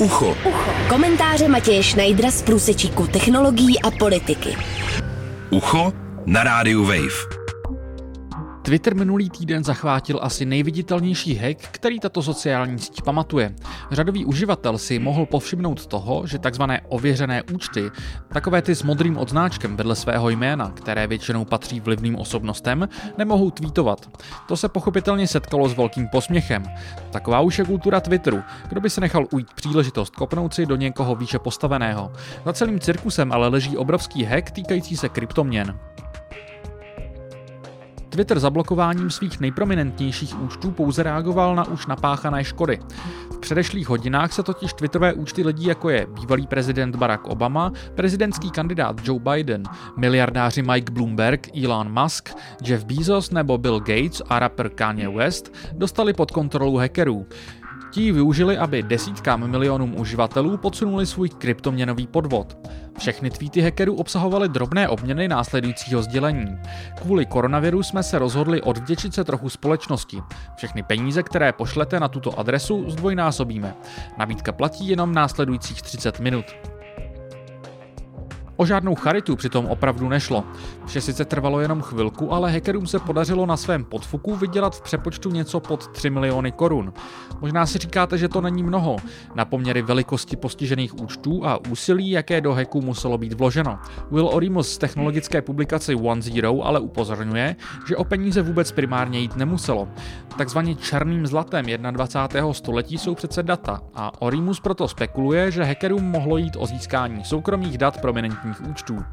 Ucho. Ucho. Komentáře Matěje Schneidera z průsečíku technologií a politiky. Ucho na rádiu Wave. Twitter minulý týden zachvátil asi nejviditelnější hack, který tato sociální síť pamatuje. Řadový uživatel si mohl povšimnout toho, že takzvané ověřené účty, takové ty s modrým odznáčkem vedle svého jména, které většinou patří vlivným osobnostem, nemohou tweetovat. To se pochopitelně setkalo s velkým posměchem. Taková už je kultura Twitteru. Kdo by se nechal ujít příležitost kopnout si do někoho výše postaveného? Za celým cirkusem ale leží obrovský hack týkající se kryptoměn. Twitter zablokováním svých nejprominentnějších účtů pouze reagoval na už napáchané škody. V předešlých hodinách se totiž Twitterové účty lidí jako je bývalý prezident Barack Obama, prezidentský kandidát Joe Biden, miliardáři Mike Bloomberg, Elon Musk, Jeff Bezos nebo Bill Gates a rapper Kanye West dostali pod kontrolu hackerů. Ti využili, aby desítkám milionům uživatelů podsunuli svůj kryptoměnový podvod. Všechny tweety hackerů obsahovaly drobné obměny následujícího sdělení. Kvůli koronaviru jsme se rozhodli odvděčit se trochu společnosti. Všechny peníze, které pošlete na tuto adresu, zdvojnásobíme. Nabídka platí jenom následujících 30 minut. O žádnou charitu přitom opravdu nešlo. Vše sice trvalo jenom chvilku, ale hackerům se podařilo na svém podfuku vydělat v přepočtu něco pod 3 miliony korun. Možná si říkáte, že to není mnoho, na poměry velikosti postižených účtů a úsilí, jaké do hacku muselo být vloženo. Will Orimus z technologické publikace One Zero ale upozorňuje, že o peníze vůbec primárně jít nemuselo. Takzvaně černým zlatem 21. století jsou přece data a Orimus proto spekuluje, že hackerům mohlo jít o získání soukromých dat prominentních bankovních účtů.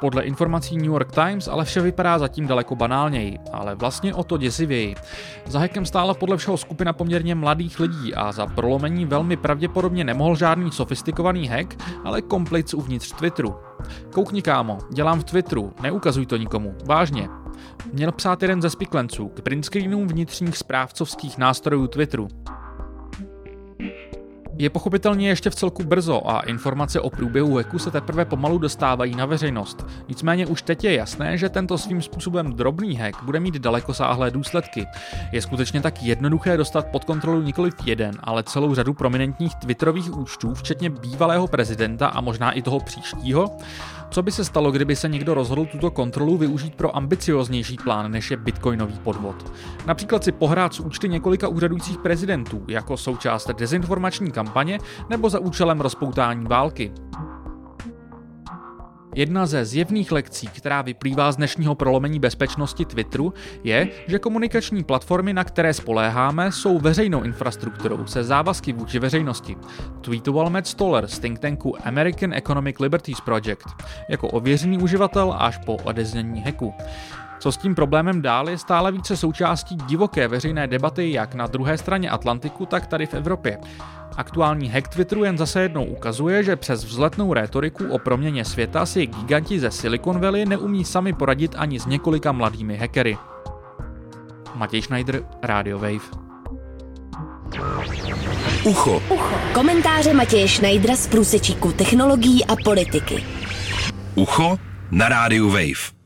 Podle informací New York Times ale vše vypadá zatím daleko banálněji, ale vlastně o to děsivěji. Za hekem stála podle všeho skupina poměrně mladých lidí a za prolomení velmi pravděpodobně nemohl žádný sofistikovaný hack, ale komplic uvnitř Twitteru. Koukni kámo, dělám v Twitteru, neukazuj to nikomu, vážně. Měl psát jeden ze spiklenců k print screenům vnitřních správcovských nástrojů Twitteru. Je pochopitelně ještě v celku brzo a informace o průběhu hacku se teprve pomalu dostávají na veřejnost. Nicméně už teď je jasné, že tento svým způsobem drobný hack bude mít dalekosáhlé důsledky. Je skutečně tak jednoduché dostat pod kontrolu nikoli jeden, ale celou řadu prominentních Twitterových účtů, včetně bývalého prezidenta a možná i toho příštího? Co by se stalo, kdyby se někdo rozhodl tuto kontrolu využít pro ambicioznější plán, než je bitcoinový podvod? Například si pohrát s účty několika úřadujících prezidentů jako součást dezinformační kampaně nebo za účelem rozpoutání války. Jedna ze zjevných lekcí, která vyplývá z dnešního prolomení bezpečnosti Twitteru, je, že komunikační platformy, na které spoléháme, jsou veřejnou infrastrukturou se závazky vůči veřejnosti. Tweetoval Matt Stoller z think tanku American Economic Liberties Project, jako ověřený uživatel až po odeznění hacku. Co s tím problémem dál je stále více součástí divoké veřejné debaty jak na druhé straně Atlantiku, tak tady v Evropě. Aktuální hack Twitteru jen zase jednou ukazuje, že přes vzletnou rétoriku o proměně světa si giganti ze Silicon Valley neumí sami poradit ani s několika mladými hackery. Matěj Schneider, Radio Wave. Ucho. Ucho. Komentáře Matěje Schneidera z průsečíku technologií a politiky. Ucho na rádiu Wave.